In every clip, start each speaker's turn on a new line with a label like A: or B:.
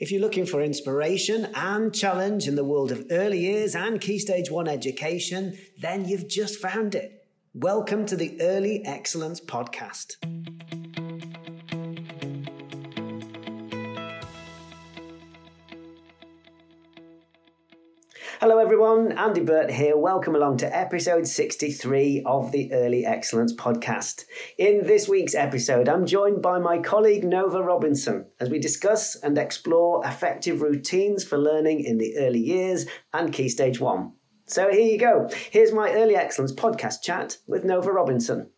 A: If you're looking for inspiration and challenge in the world of early years and Key Stage 1 education, then you've just found it. Welcome to the Early Excellence Podcast. Hello, everyone. Andy Burt here. Welcome along to episode 63 of the Early Excellence podcast. In this week's episode, I'm joined by my colleague Nova Robinson as we discuss and explore effective routines for learning in the early years and Key Stage 1. So here you go. Here's my Early Excellence podcast chat with Nova Robinson.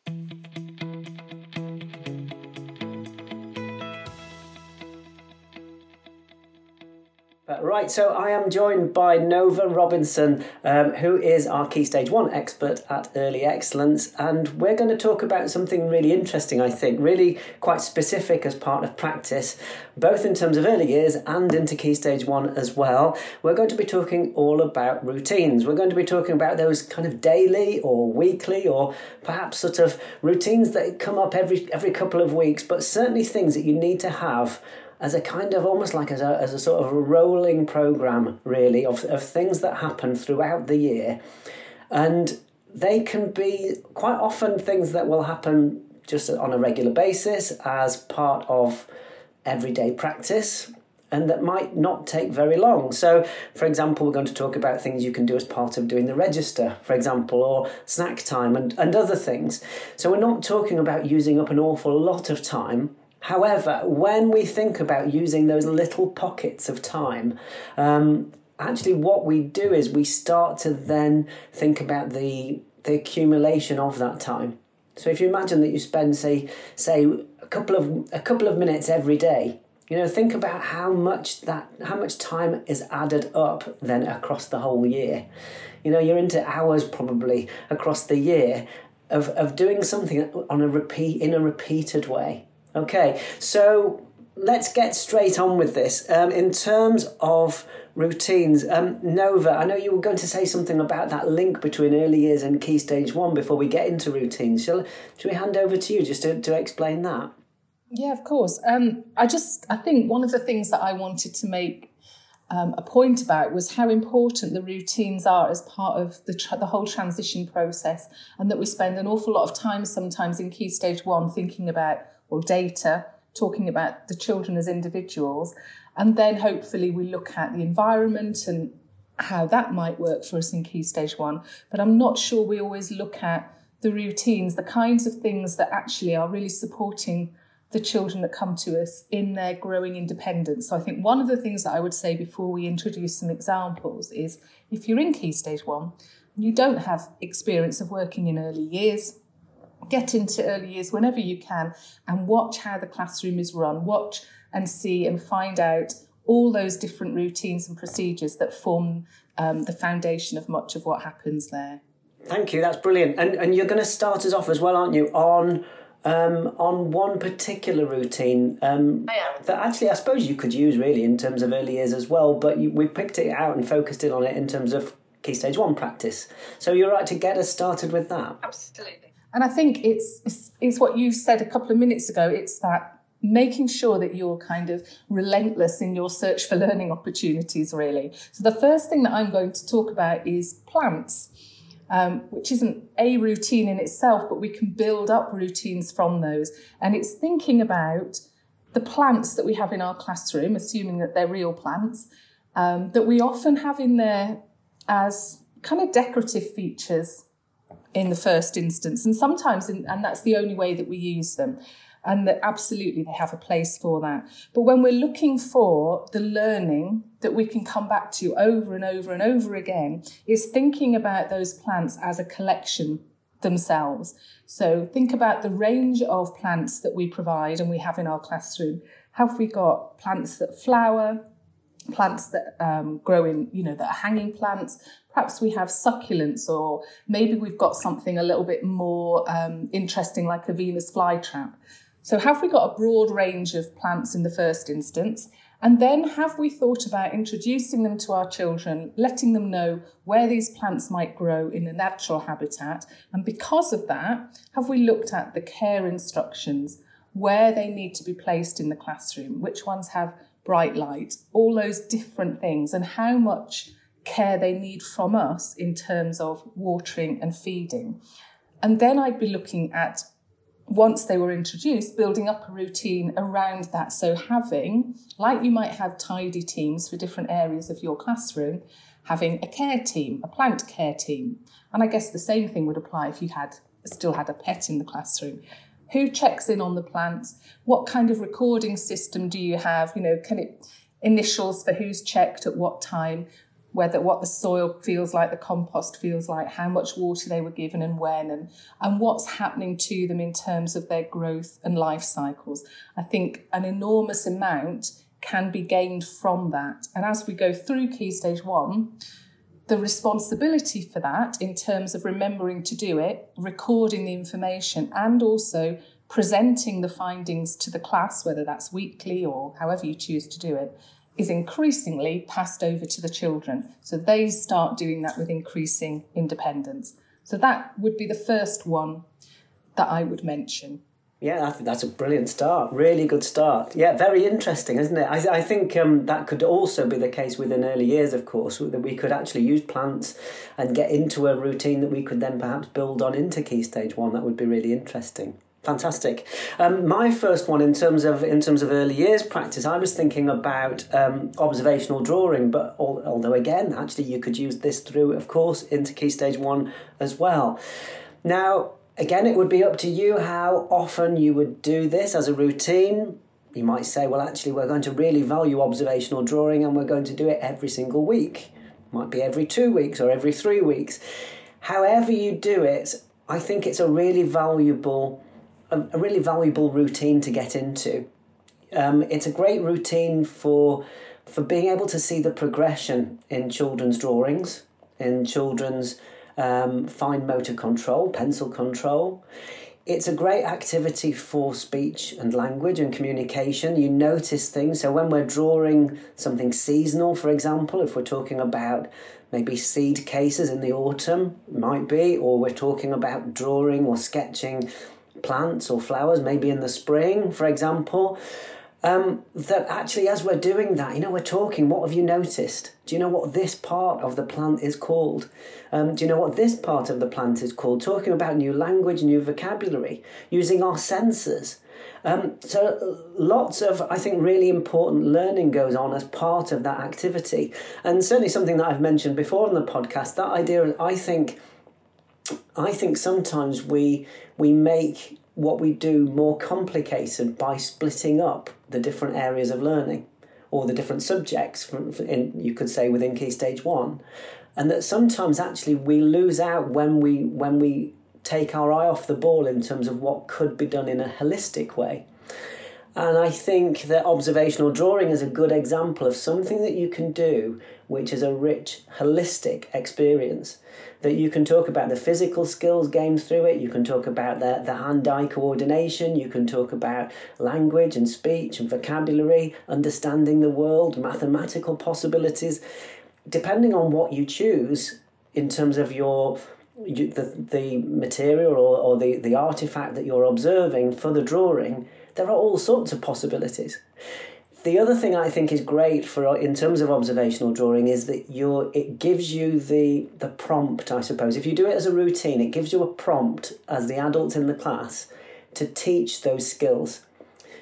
A: Right, so I am joined by Nova Robinson, um, who is our Key Stage 1 expert at Early Excellence, and we're going to talk about something really interesting, I think, really quite specific as part of practice, both in terms of early years and into Key Stage 1 as well. We're going to be talking all about routines. We're going to be talking about those kind of daily or weekly or perhaps sort of routines that come up every, every couple of weeks, but certainly things that you need to have as a kind of almost like as a, as a sort of a rolling program, really, of, of things that happen throughout the year. And they can be quite often things that will happen just on a regular basis as part of everyday practice and that might not take very long. So, for example, we're going to talk about things you can do as part of doing the register, for example, or snack time and, and other things. So, we're not talking about using up an awful lot of time However, when we think about using those little pockets of time, um, actually what we do is we start to then think about the the accumulation of that time. So if you imagine that you spend say say a couple of a couple of minutes every day, you know, think about how much that how much time is added up then across the whole year. You know, you're into hours probably across the year of, of doing something on a repeat in a repeated way. Okay, so let's get straight on with this. Um, in terms of routines, um, Nova, I know you were going to say something about that link between early years and key stage one before we get into routines. Shall, shall we hand over to you just to, to explain that?
B: Yeah, of course. Um, I just, I think one of the things that I wanted to make um, a point about was how important the routines are as part of the, tra- the whole transition process, and that we spend an awful lot of time sometimes in key stage one thinking about or data, talking about the children as individuals. And then hopefully we look at the environment and how that might work for us in key stage one. But I'm not sure we always look at the routines, the kinds of things that actually are really supporting the children that come to us in their growing independence. So I think one of the things that I would say before we introduce some examples is if you're in key stage one, you don't have experience of working in early years, get into early years whenever you can and watch how the classroom is run. Watch and see and find out all those different routines and procedures that form um, the foundation of much of what happens there.
A: Thank you. That's brilliant. And and you're going to start us off as well, aren't you? On um, on one particular routine um, that actually I suppose you could use really in terms of early years as well, but you, we picked it out and focused in on it in terms of key stage one practice. So you're right to get us started with that.
C: Absolutely.
B: And I think it's, it's, it's what you said a couple of minutes ago. It's that making sure that you're kind of relentless in your search for learning opportunities, really. So the first thing that I'm going to talk about is plants. Um, which isn't a routine in itself, but we can build up routines from those. And it's thinking about the plants that we have in our classroom, assuming that they're real plants, um, that we often have in there as kind of decorative features in the first instance. And sometimes, in, and that's the only way that we use them. And that absolutely they have a place for that. But when we're looking for the learning that we can come back to over and over and over again, is thinking about those plants as a collection themselves. So think about the range of plants that we provide and we have in our classroom. Have we got plants that flower, plants that um, grow in, you know, that are hanging plants, perhaps we have succulents or maybe we've got something a little bit more um, interesting like a Venus flytrap. So have we got a broad range of plants in the first instance? And then have we thought about introducing them to our children, letting them know where these plants might grow in a natural habitat? And because of that, have we looked at the care instructions, where they need to be placed in the classroom, which ones have bright light, all those different things, and how much care they need from us in terms of watering and feeding. And then I'd be looking at once they were introduced, building up a routine around that. So, having, like you might have tidy teams for different areas of your classroom, having a care team, a plant care team. And I guess the same thing would apply if you had still had a pet in the classroom. Who checks in on the plants? What kind of recording system do you have? You know, can it initials for who's checked at what time? whether what the soil feels like, the compost feels like, how much water they were given and when, and, and what's happening to them in terms of their growth and life cycles. I think an enormous amount can be gained from that. And as we go through Key Stage 1, the responsibility for that in terms of remembering to do it, recording the information, and also presenting the findings to the class, whether that's weekly or however you choose to do it, is increasingly passed over to the children. So they start doing that with increasing independence. So that would be the first one that I would mention.
A: Yeah, I think that's a brilliant start. Really good start. Yeah, very interesting, isn't it? I, I think um, that could also be the case within early years, of course, that we could actually use plants and get into a routine that we could then perhaps build on into Key Stage 1. That would be really interesting. Fantastic. Um, my first one, in terms of in terms of early years practice, I was thinking about um, observational drawing. But although again, actually, you could use this through, of course, into Key Stage One as well. Now, again, it would be up to you how often you would do this as a routine. You might say, well, actually, we're going to really value observational drawing, and we're going to do it every single week. Might be every two weeks or every three weeks. However you do it, I think it's a really valuable a, really valuable routine to get into. Um, it's a great routine for for being able to see the progression in children's drawings, in children's um, fine motor control, pencil control. It's a great activity for speech and language and communication. You notice things. So, when we're drawing something seasonal, for example, if we're talking about maybe seed cases in the autumn, might be, or we're talking about drawing or sketching plants or flowers, maybe in the spring, for example. Um, that actually, as we're doing that, you know, we're talking, what have you noticed? Do you know what this part of the plant is called? Um, do you know what this part of the plant is called? Talking about new language, new vocabulary, using our senses. Um, so, lots of, I think, really important learning goes on as part of that activity. And certainly something that I've mentioned before on the podcast, that idea, I think, I think sometimes we we make what we do more complicated by splitting up the different areas of learning or the different subjects from, in, you could say within key stage 1 and that sometimes actually we lose out when we when we take our eye off the ball in terms of what could be done in a holistic way and I think that observational drawing is a good example of something that you can do which is a rich, holistic experience. That you can talk about the physical skills gained through it, you can talk about the, the hand eye coordination, you can talk about language and speech and vocabulary, understanding the world, mathematical possibilities. Depending on what you choose in terms of your you, the, the material or, or the, the artifact that you're observing for the drawing, there are all sorts of possibilities. The other thing I think is great for in terms of observational drawing is that you're it gives you the the prompt, I suppose. If you do it as a routine, it gives you a prompt as the adult in the class to teach those skills.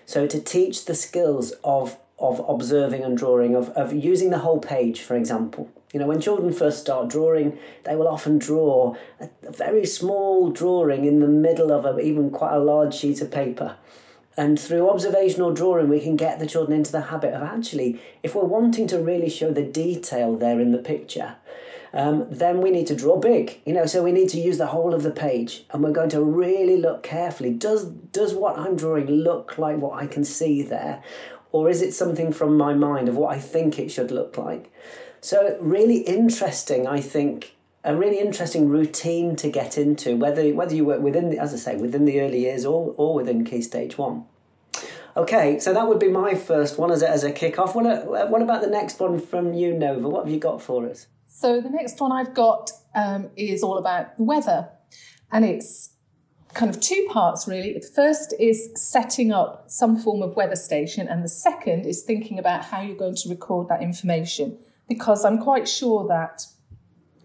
A: So to teach the skills of of observing and drawing, of, of using the whole page, for example. You know, when children first start drawing, they will often draw a, a very small drawing in the middle of a, even quite a large sheet of paper. And through observational drawing, we can get the children into the habit of actually, if we're wanting to really show the detail there in the picture, um, then we need to draw big. You know, so we need to use the whole of the page, and we're going to really look carefully. Does does what I'm drawing look like what I can see there, or is it something from my mind of what I think it should look like? So really interesting, I think, a really interesting routine to get into, whether whether you work within, the, as I say, within the early years or, or within Key Stage 1. Okay, so that would be my first one as a, as a kickoff. What, what about the next one from you, Nova? What have you got for us?
B: So the next one I've got um, is all about the weather. And it's kind of two parts really. The first is setting up some form of weather station, and the second is thinking about how you're going to record that information. Because I'm quite sure that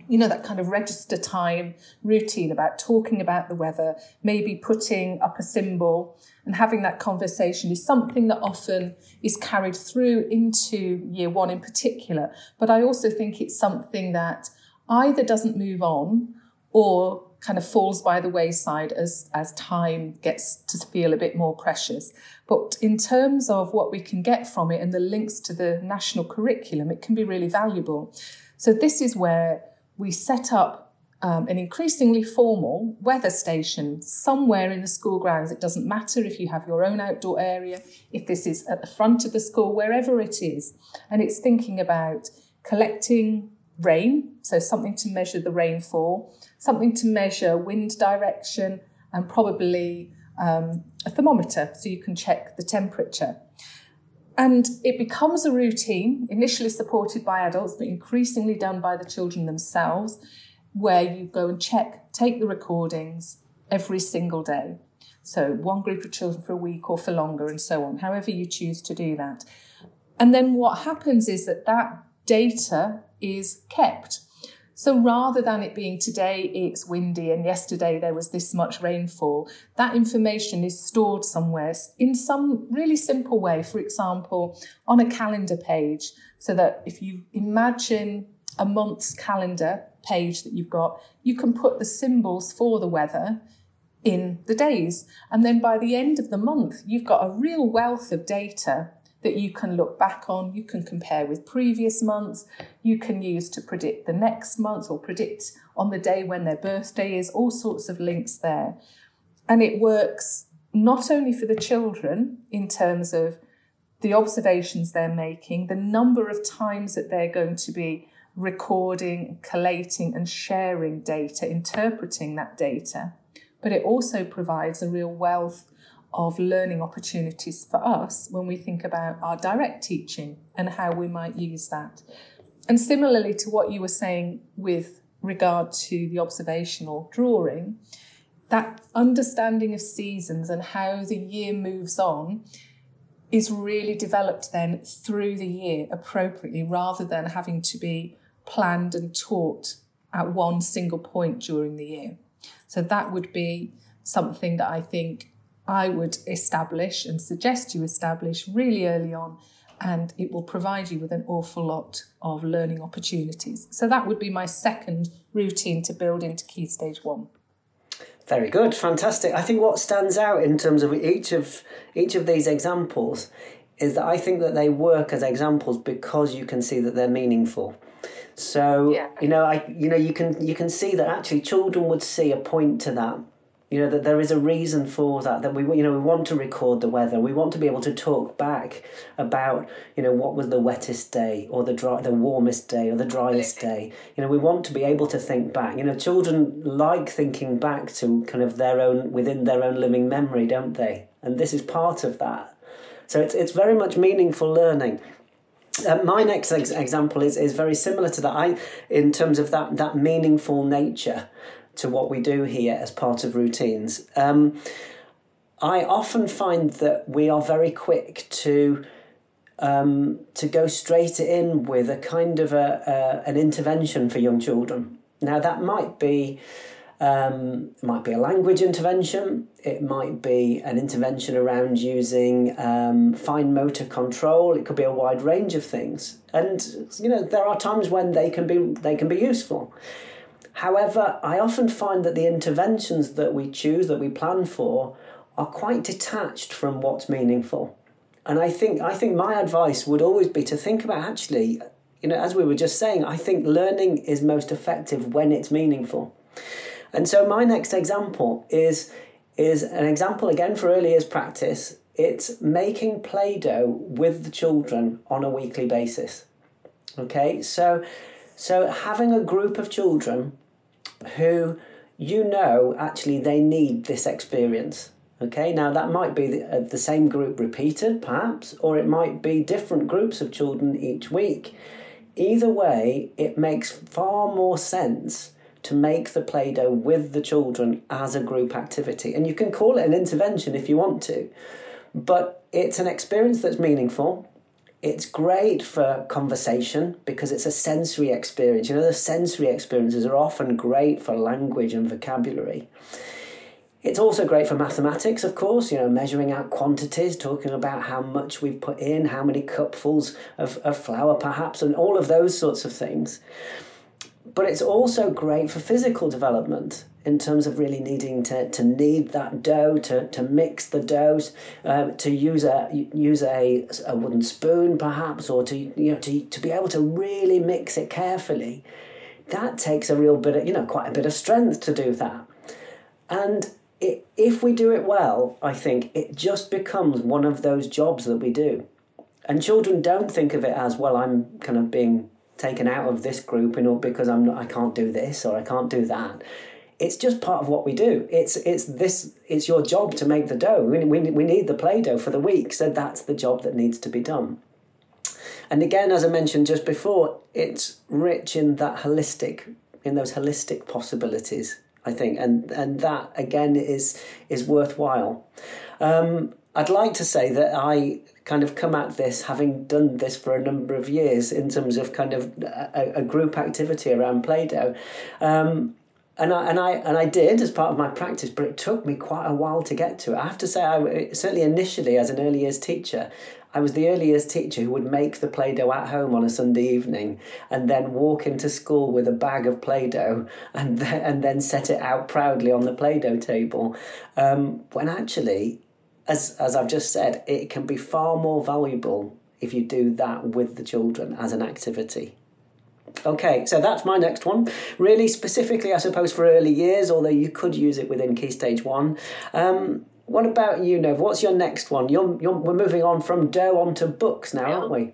B: you know, that kind of register time routine about talking about the weather, maybe putting up a symbol and having that conversation is something that often is carried through into year one in particular. But I also think it's something that either doesn't move on or kind of falls by the wayside as, as time gets to feel a bit more precious. But in terms of what we can get from it and the links to the national curriculum, it can be really valuable. So this is where we set up um, an increasingly formal weather station somewhere in the school grounds. It doesn't matter if you have your own outdoor area, if this is at the front of the school, wherever it is. And it's thinking about collecting rain, so something to measure the rainfall, something to measure wind direction, and probably um, a thermometer so you can check the temperature. And it becomes a routine, initially supported by adults, but increasingly done by the children themselves, where you go and check, take the recordings every single day. So, one group of children for a week or for longer, and so on, however you choose to do that. And then what happens is that that data is kept. So rather than it being today it's windy and yesterday there was this much rainfall, that information is stored somewhere in some really simple way. For example, on a calendar page, so that if you imagine a month's calendar page that you've got, you can put the symbols for the weather in the days. And then by the end of the month, you've got a real wealth of data that you can look back on, you can compare with previous months, you can use to predict the next month or predict on the day when their birthday is, all sorts of links there. And it works not only for the children in terms of the observations they're making, the number of times that they're going to be recording, collating, and sharing data, interpreting that data, but it also provides a real wealth of learning opportunities for us when we think about our direct teaching and how we might use that. And similarly to what you were saying with regard to the observational drawing, that understanding of seasons and how the year moves on is really developed then through the year appropriately rather than having to be planned and taught at one single point during the year. So that would be something that I think I would establish and suggest you establish really early on, and it will provide you with an awful lot of learning opportunities. So that would be my second routine to build into Key Stage One.
A: Very good, fantastic. I think what stands out in terms of each of each of these examples is that I think that they work as examples because you can see that they're meaningful. So yeah. you know, I you know you can you can see that actually children would see a point to that you know that there is a reason for that that we you know we want to record the weather. We want to be able to talk back about you know what was the wettest day or the dry the warmest day or the driest day. You know we want to be able to think back. You know children like thinking back to kind of their own within their own living memory don't they? And this is part of that. So it's it's very much meaningful learning. Uh, my next ex- example is, is very similar to that. I, in terms of that that meaningful nature, to what we do here as part of routines. Um, I often find that we are very quick to um, to go straight in with a kind of a, a, an intervention for young children. Now that might be um, might be a language intervention. It might be an intervention around using um, fine motor control. It could be a wide range of things, and you know there are times when they can be they can be useful. However, I often find that the interventions that we choose, that we plan for, are quite detached from what's meaningful. And I think I think my advice would always be to think about actually, you know, as we were just saying, I think learning is most effective when it's meaningful. And so my next example is is an example again for early years practice. It's making Play-Doh with the children on a weekly basis. Okay, so so having a group of children who you know actually they need this experience. Okay, now that might be the, uh, the same group repeated, perhaps, or it might be different groups of children each week. Either way, it makes far more sense to make the Play Doh with the children as a group activity. And you can call it an intervention if you want to, but it's an experience that's meaningful. It's great for conversation because it's a sensory experience. You know, the sensory experiences are often great for language and vocabulary. It's also great for mathematics, of course, you know, measuring out quantities, talking about how much we've put in, how many cupfuls of, of flour perhaps, and all of those sorts of things. But it's also great for physical development in terms of really needing to, to knead that dough, to, to mix the doughs, um, to use a use a, a wooden spoon perhaps, or to you know to, to be able to really mix it carefully. That takes a real bit of you know quite a bit of strength to do that, and it, if we do it well, I think it just becomes one of those jobs that we do, and children don't think of it as well. I'm kind of being taken out of this group know because I'm not, I can't do this or I can't do that it's just part of what we do. It's it's this it's your job to make the dough. We, we, we need the play dough for the week, so that's the job that needs to be done. And again, as I mentioned just before, it's rich in that holistic, in those holistic possibilities. I think, and and that again is is worthwhile. Um, I'd like to say that I kind of come at this having done this for a number of years in terms of kind of a, a group activity around Play-Doh. Um, and I, and I and I did as part of my practice, but it took me quite a while to get to it. I have to say, I certainly initially as an early years teacher, I was the early years teacher who would make the Play Doh at home on a Sunday evening and then walk into school with a bag of Play Doh and then, and then set it out proudly on the Play Doh table. Um, when actually, as, as I've just said, it can be far more valuable if you do that with the children as an activity. Okay, so that's my next one. Really specifically, I suppose, for early years, although you could use it within Key Stage 1. Um, what about you, Nov? What's your next one? You're, you're, we're moving on from dough onto books now, aren't we?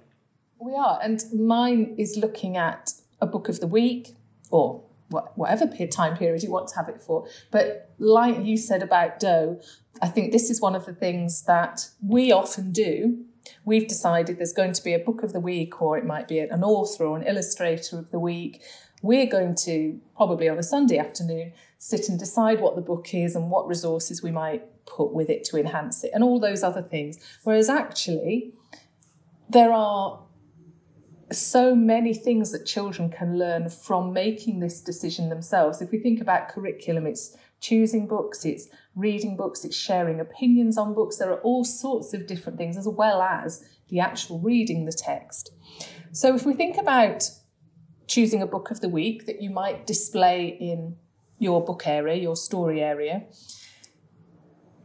B: We are, and mine is looking at a book of the week or whatever time period you want to have it for. But like you said about dough, I think this is one of the things that we often do we've decided there's going to be a book of the week, or it might be an author or an illustrator of the week. We're going to, probably on a Sunday afternoon, sit and decide what the book is and what resources we might put with it to enhance it, and all those other things. Whereas actually, there are so many things that children can learn from making this decision themselves. If we think about curriculum, it's choosing books, it's reading books, it's sharing opinions on books. There are all sorts of different things, as well as the actual reading the text. So if we think about choosing a book of the week that you might display in your book area, your story area,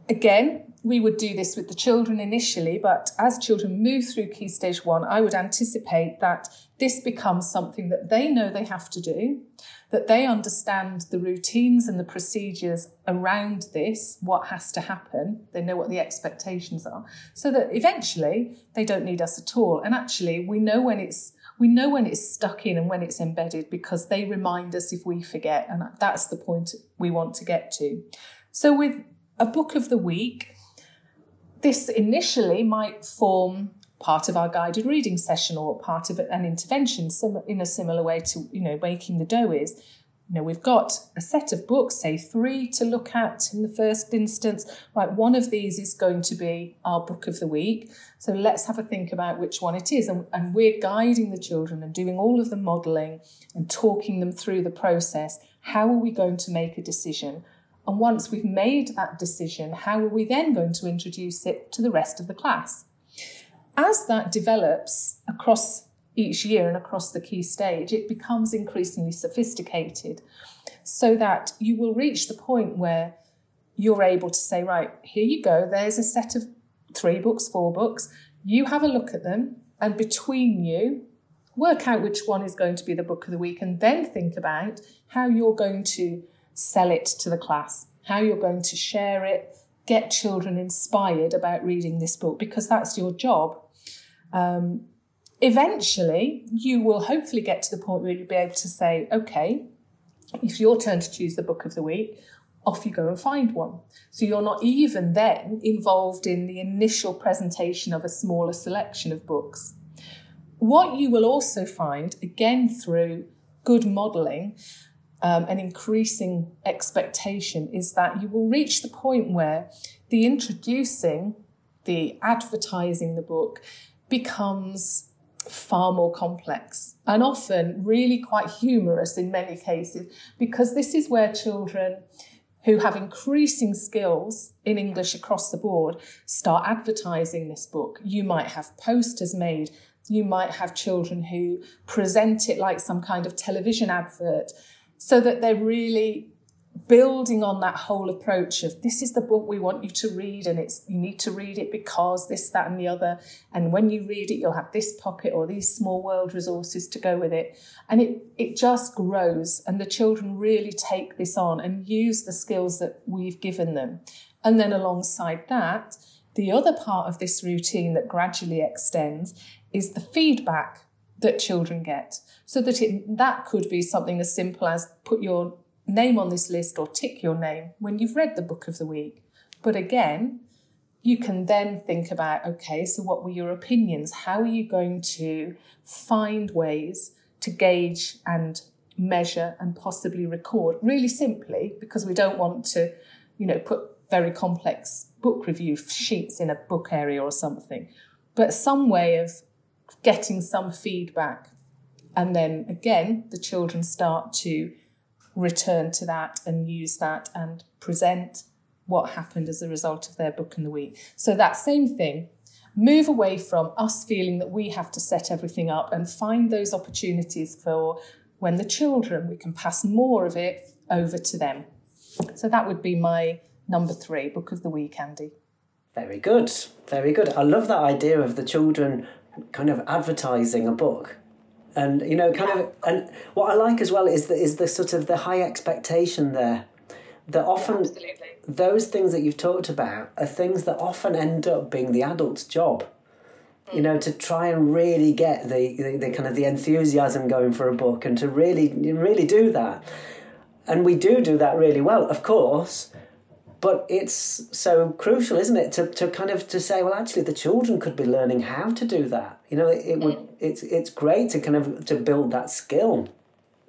B: again, we would do this with the children initially, but as children move through Key Stage 1, I would anticipate that this becomes something that they know they have to do, that they understand the routines and the procedures around this, what has to happen, they know what the expectations are, so that eventually they don't need us at all. And actually, we know when it's we know when it's stuck in and when it's embedded because they remind us if we forget, and that's the point we want to get to. So, with a book of the week, this initially might form part of our guided reading session or part of an intervention in a similar way to you know making the dough is. You know we've got a set of books say three to look at in the first instance. Right one of these is going to be our book of the week. So let's have a think about which one it is. And, and we're guiding the children and doing all of the modeling and talking them through the process. How are we going to make a decision and once we've made that decision, how are we then going to introduce it to the rest of the class? As that develops across each year and across the key stage, it becomes increasingly sophisticated so that you will reach the point where you're able to say, right, here you go, there's a set of three books, four books, you have a look at them, and between you, work out which one is going to be the book of the week, and then think about how you're going to sell it to the class, how you're going to share it, get children inspired about reading this book because that's your job. Um, eventually, you will hopefully get to the point where you'll be able to say, okay, it's your turn to choose the book of the week, off you go and find one. So you're not even then involved in the initial presentation of a smaller selection of books. What you will also find, again through good modelling, um, an increasing expectation is that you will reach the point where the introducing, the advertising the book becomes far more complex and often really quite humorous in many cases because this is where children who have increasing skills in English across the board start advertising this book. You might have posters made. You might have children who present it like some kind of television advert so that they're really building on that whole approach of this is the book we want you to read and it's you need to read it because this that and the other. And when you read it you'll have this pocket or these small world resources to go with it. And it it just grows and the children really take this on and use the skills that we've given them. And then alongside that the other part of this routine that gradually extends is the feedback that children get so that it that could be something as simple as put your name on this list or tick your name when you've read the book of the week. But again, you can then think about okay, so what were your opinions? How are you going to find ways to gauge and measure and possibly record really simply because we don't want to, you know, put very complex book review sheets in a book area or something, but some way of getting some feedback. And then again, the children start to return to that and use that and present what happened as a result of their book in the week. So that same thing, move away from us feeling that we have to set everything up and find those opportunities for when the children, we can pass more of it over to them. So that would be my number three, book of the week, Andy.
A: Very good, very good. I love that idea of the children kind of advertising a book. And you know kind of and what i like as well is the, is the sort of the high expectation there that often
B: yeah,
A: those things that you've talked about are things that often end up being the adult's job. Mm. you know to try and really get the, the, the kind of the enthusiasm going for a book and to really really do that. And we do do that really well of course but it's so crucial isn't it to, to kind of to say well actually the children could be learning how to do that you know it, it would mm. it's it's great to kind of to build that skill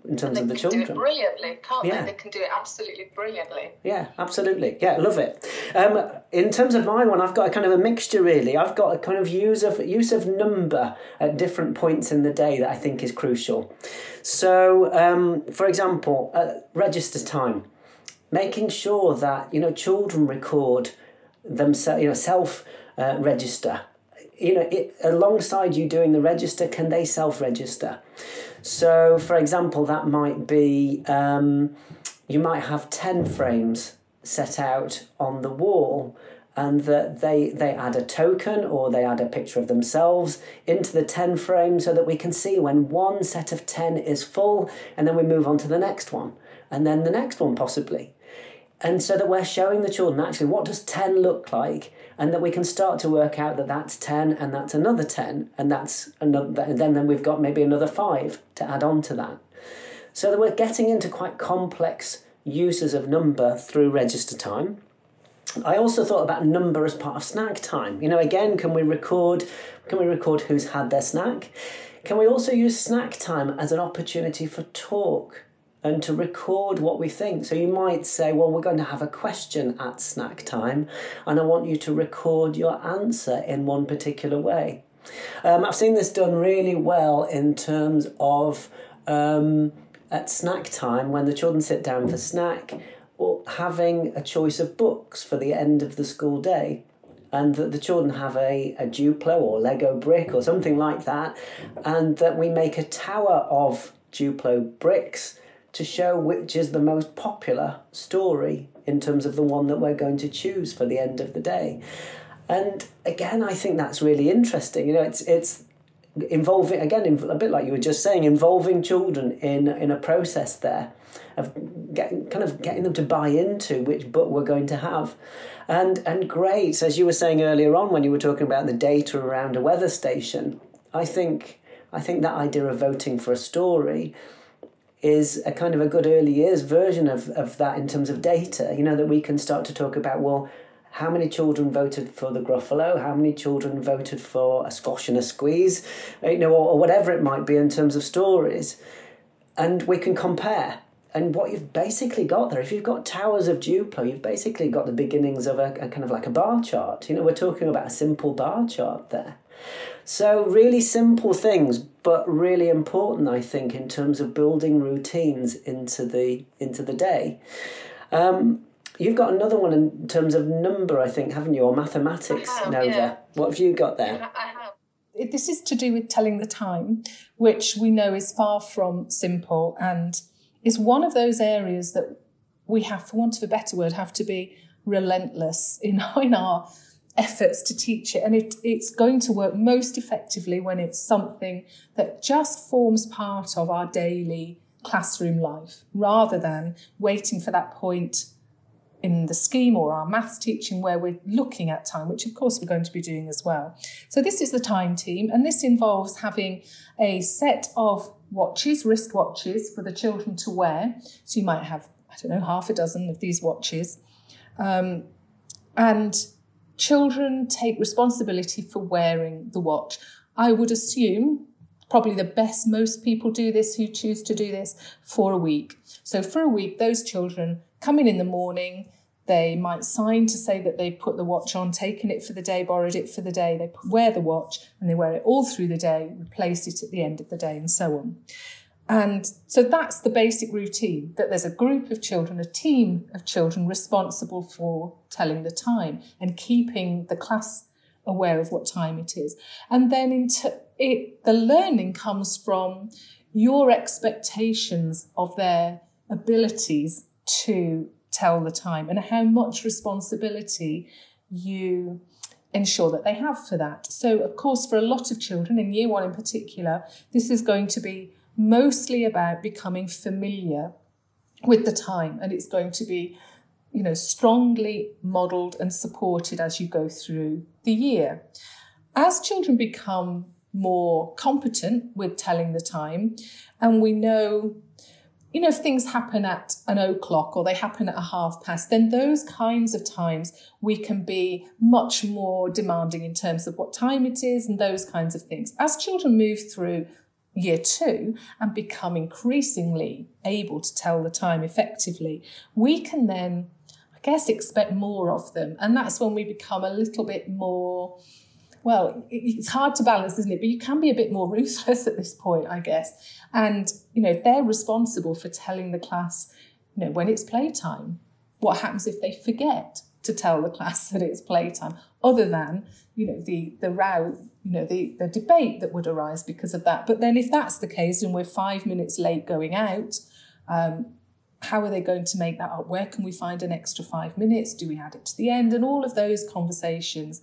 A: in terms of the children.
C: do it brilliantly, can't yeah. they? They can do it absolutely brilliantly.
A: Yeah, absolutely. Yeah, love it. Um, in terms of my one, I've got a kind of a mixture. Really, I've got a kind of use of use of number at different points in the day that I think is crucial. So, um, for example, uh, register time making sure that you know children record themselves, you know, self uh, register. You know, it, alongside you doing the register, can they self register? So, for example, that might be um, you might have ten frames set out on the wall and that they they add a token or they add a picture of themselves into the 10 frame so that we can see when one set of 10 is full and then we move on to the next one and then the next one possibly and so that we're showing the children actually what does 10 look like and that we can start to work out that that's 10 and that's another 10 and that's another and then, then we've got maybe another 5 to add on to that so that we're getting into quite complex uses of number through register time I also thought about number as part of snack time. You know, again, can we record can we record who's had their snack? Can we also use snack time as an opportunity for talk? And to record what we think. So you might say, well, we're going to have a question at snack time, and I want you to record your answer in one particular way. Um, I've seen this done really well in terms of um, at snack time when the children sit down for snack or having a choice of books for the end of the school day and that the children have a, a Duplo or Lego brick or something like that, and that we make a tower of Duplo bricks to show which is the most popular story in terms of the one that we're going to choose for the end of the day. And again, I think that's really interesting. You know, it's it's involving again a bit like you were just saying, involving children in in a process there of getting kind of getting them to buy into which book we're going to have. And and great, as you were saying earlier on when you were talking about the data around a weather station, I think I think that idea of voting for a story is a kind of a good early years version of, of that in terms of data. You know, that we can start to talk about, well, how many children voted for the Gruffalo? How many children voted for a squash and a squeeze? You know, or, or whatever it might be in terms of stories. And we can compare. And what you've basically got there, if you've got towers of Duplo, you've basically got the beginnings of a, a kind of like a bar chart. You know, we're talking about a simple bar chart there. So, really simple things, but really important, I think, in terms of building routines into the into the day. Um, you've got another one in terms of number, I think, haven't you, or mathematics,
C: have,
A: Nova?
C: Yeah.
A: What have you got there?
C: I have.
B: This is to do with telling the time, which we know is far from simple and is one of those areas that we have, for want of a better word, have to be relentless in, in our efforts to teach it. And it, it's going to work most effectively when it's something that just forms part of our daily classroom life rather than waiting for that point in the scheme or our maths teaching where we're looking at time, which of course we're going to be doing as well. So this is the time team, and this involves having a set of watches, wrist watches for the children to wear. So you might have, I don't know, half a dozen of these watches. Um, and children take responsibility for wearing the watch. I would assume probably the best most people do this who choose to do this for a week. So for a week, those children come in in the morning. They might sign to say that they've put the watch on, taken it for the day, borrowed it for the day. They wear the watch and they wear it all through the day, replace it at the end of the day, and so on. And so that's the basic routine that there's a group of children, a team of children responsible for telling the time and keeping the class aware of what time it is. And then into it, the learning comes from your expectations of their abilities to tell the time and how much responsibility you ensure that they have for that. So, of course, for a lot of children, in year one in particular, this is going to be mostly about becoming familiar with the time and it's going to be you know strongly modeled and supported as you go through the year as children become more competent with telling the time and we know you know if things happen at an o'clock or they happen at a half past then those kinds of times we can be much more demanding in terms of what time it is and those kinds of things as children move through year two and become increasingly able to tell the time effectively, we can then, I guess, expect more of them. And that's when we become a little bit more, well, it's hard to balance, isn't it? But you can be a bit more ruthless at this point, I guess. And, you know, they're responsible for telling the class, you know, when it's playtime. What happens if they forget? to tell the class that it's playtime, other than you know the the row, you know the the debate that would arise because of that. But then if that's the case and we're five minutes late going out, um, how are they going to make that up? Where can we find an extra five minutes? Do we add it to the end? And all of those conversations.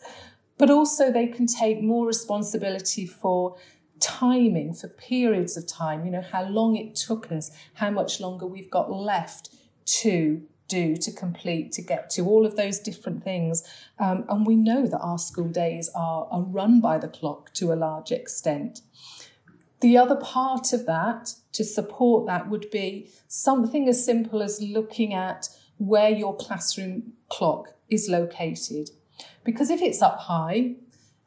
B: But also they can take more responsibility for timing, for periods of time, you know, how long it took us, how much longer we've got left to do to complete to get to all of those different things. Um, and we know that our school days are, are run by the clock to a large extent. The other part of that to support that would be something as simple as looking at where your classroom clock is located because if it's up high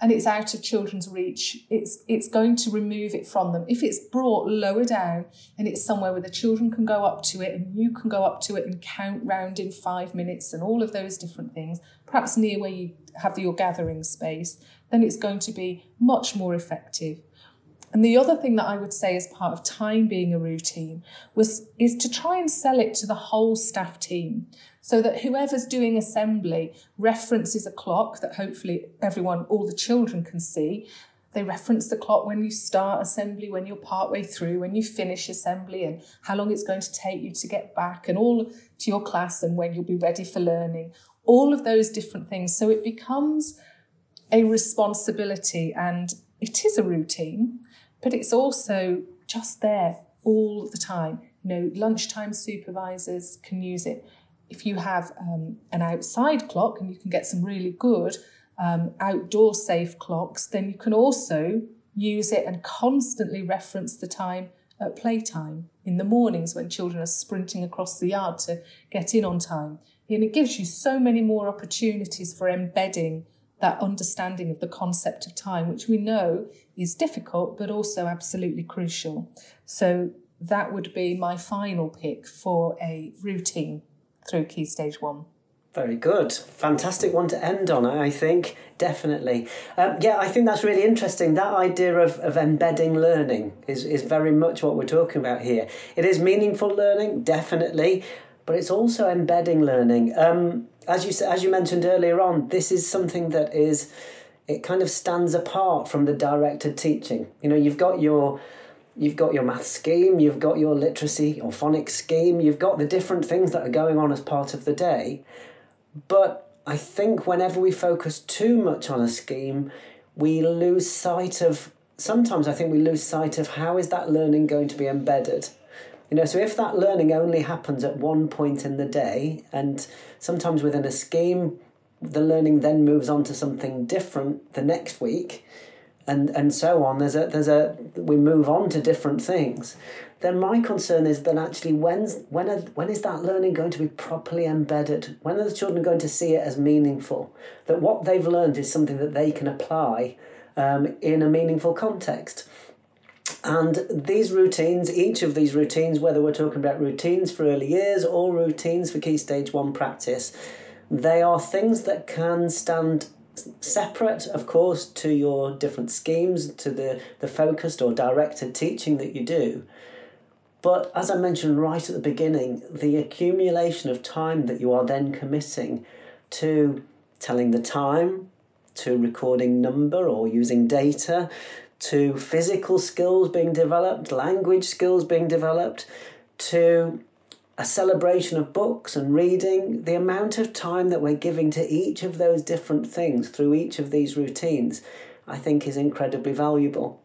B: and it's out of children's reach, it's it's going to remove it from them. If it's brought lower down and it's somewhere where the children can go up to it and you can go up to it and count round in five minutes and all of those different things, perhaps near where you have your gathering space, then it's going to be much more effective. And the other thing that I would say as part of time being a routine was is to try and sell it to the whole staff team so that whoever's doing assembly references a clock that hopefully everyone, all the children can see. They reference the clock when you start assembly, when you're partway through, when you finish assembly, and how long it's going to take you to get back, and all to your class, and when you'll be ready for learning. All of those different things. So it becomes a responsibility and it is a routine but it's also just there all the time. You know, lunchtime supervisors can use it. If you have um, an outside clock and you can get some really good um, outdoor safe clocks, then you can also use it and constantly reference the time at playtime in the mornings when children are sprinting across the yard to get in on time. And it gives you so many more opportunities for embedding that understanding of the concept of time, which we know is difficult but also absolutely crucial. So that would be my final pick for a routine through Key Stage 1.
A: Very good. Fantastic one to end on, I think. Definitely. Um, yeah, I think that's really interesting. That idea of, of embedding learning is, is very much what we're talking about here. It is meaningful learning, definitely, but it's also embedding learning. Um, as you as you mentioned earlier on, this is something that is it kind of stands apart from the directed teaching. You know, you've got your you've got your math scheme, you've got your literacy or phonics scheme, you've got the different things that are going on as part of the day. But I think whenever we focus too much on a scheme, we lose sight of sometimes I think we lose sight of how is that learning going to be embedded. You know, so if that learning only happens at one point in the day, and sometimes within a scheme, the learning then moves on to something different the next week, and and so on. There's a there's a we move on to different things then my concern is that actually when's, when, are, when is that learning going to be properly embedded? When are the children going to see it as meaningful? That what they've learned is something that they can apply um, in a meaningful context. And these routines, each of these routines, whether we're talking about routines for early years or routines for Key Stage 1 practice, they are things that can stand separate, of course, to your different schemes, to the, the focused or directed teaching that you do. But as I mentioned right at the beginning, the accumulation of time that you are then committing to telling the time, to recording number or using data, to physical skills being developed, language skills being developed, to a celebration of books and reading, the amount of time that we're giving to each of those different things through each of these routines, I think is incredibly valuable.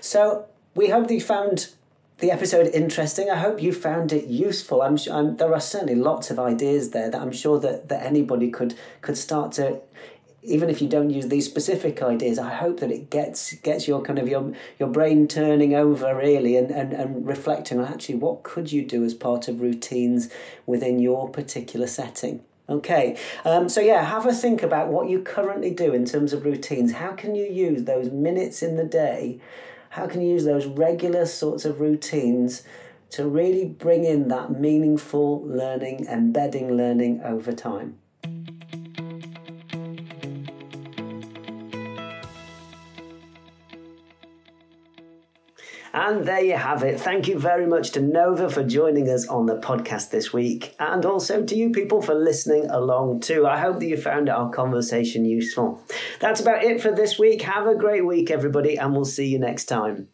A: So we hope that you found the episode interesting. I hope you found it useful. I'm sure I'm, there are certainly lots of ideas there that I'm sure that, that anybody could could start to even if you don't use these specific ideas, I hope that it gets gets your kind of your your brain turning over really and, and, and reflecting on actually what could you do as part of routines within your particular setting. Okay, um, so yeah, have a think about what you currently do in terms of routines. How can you use those minutes in the day how can you use those regular sorts of routines to really bring in that meaningful learning, embedding learning over time? And there you have it. Thank you very much to Nova for joining us on the podcast this week, and also to you people for listening along too. I hope that you found our conversation useful. That's about it for this week. Have a great week, everybody, and we'll see you next time.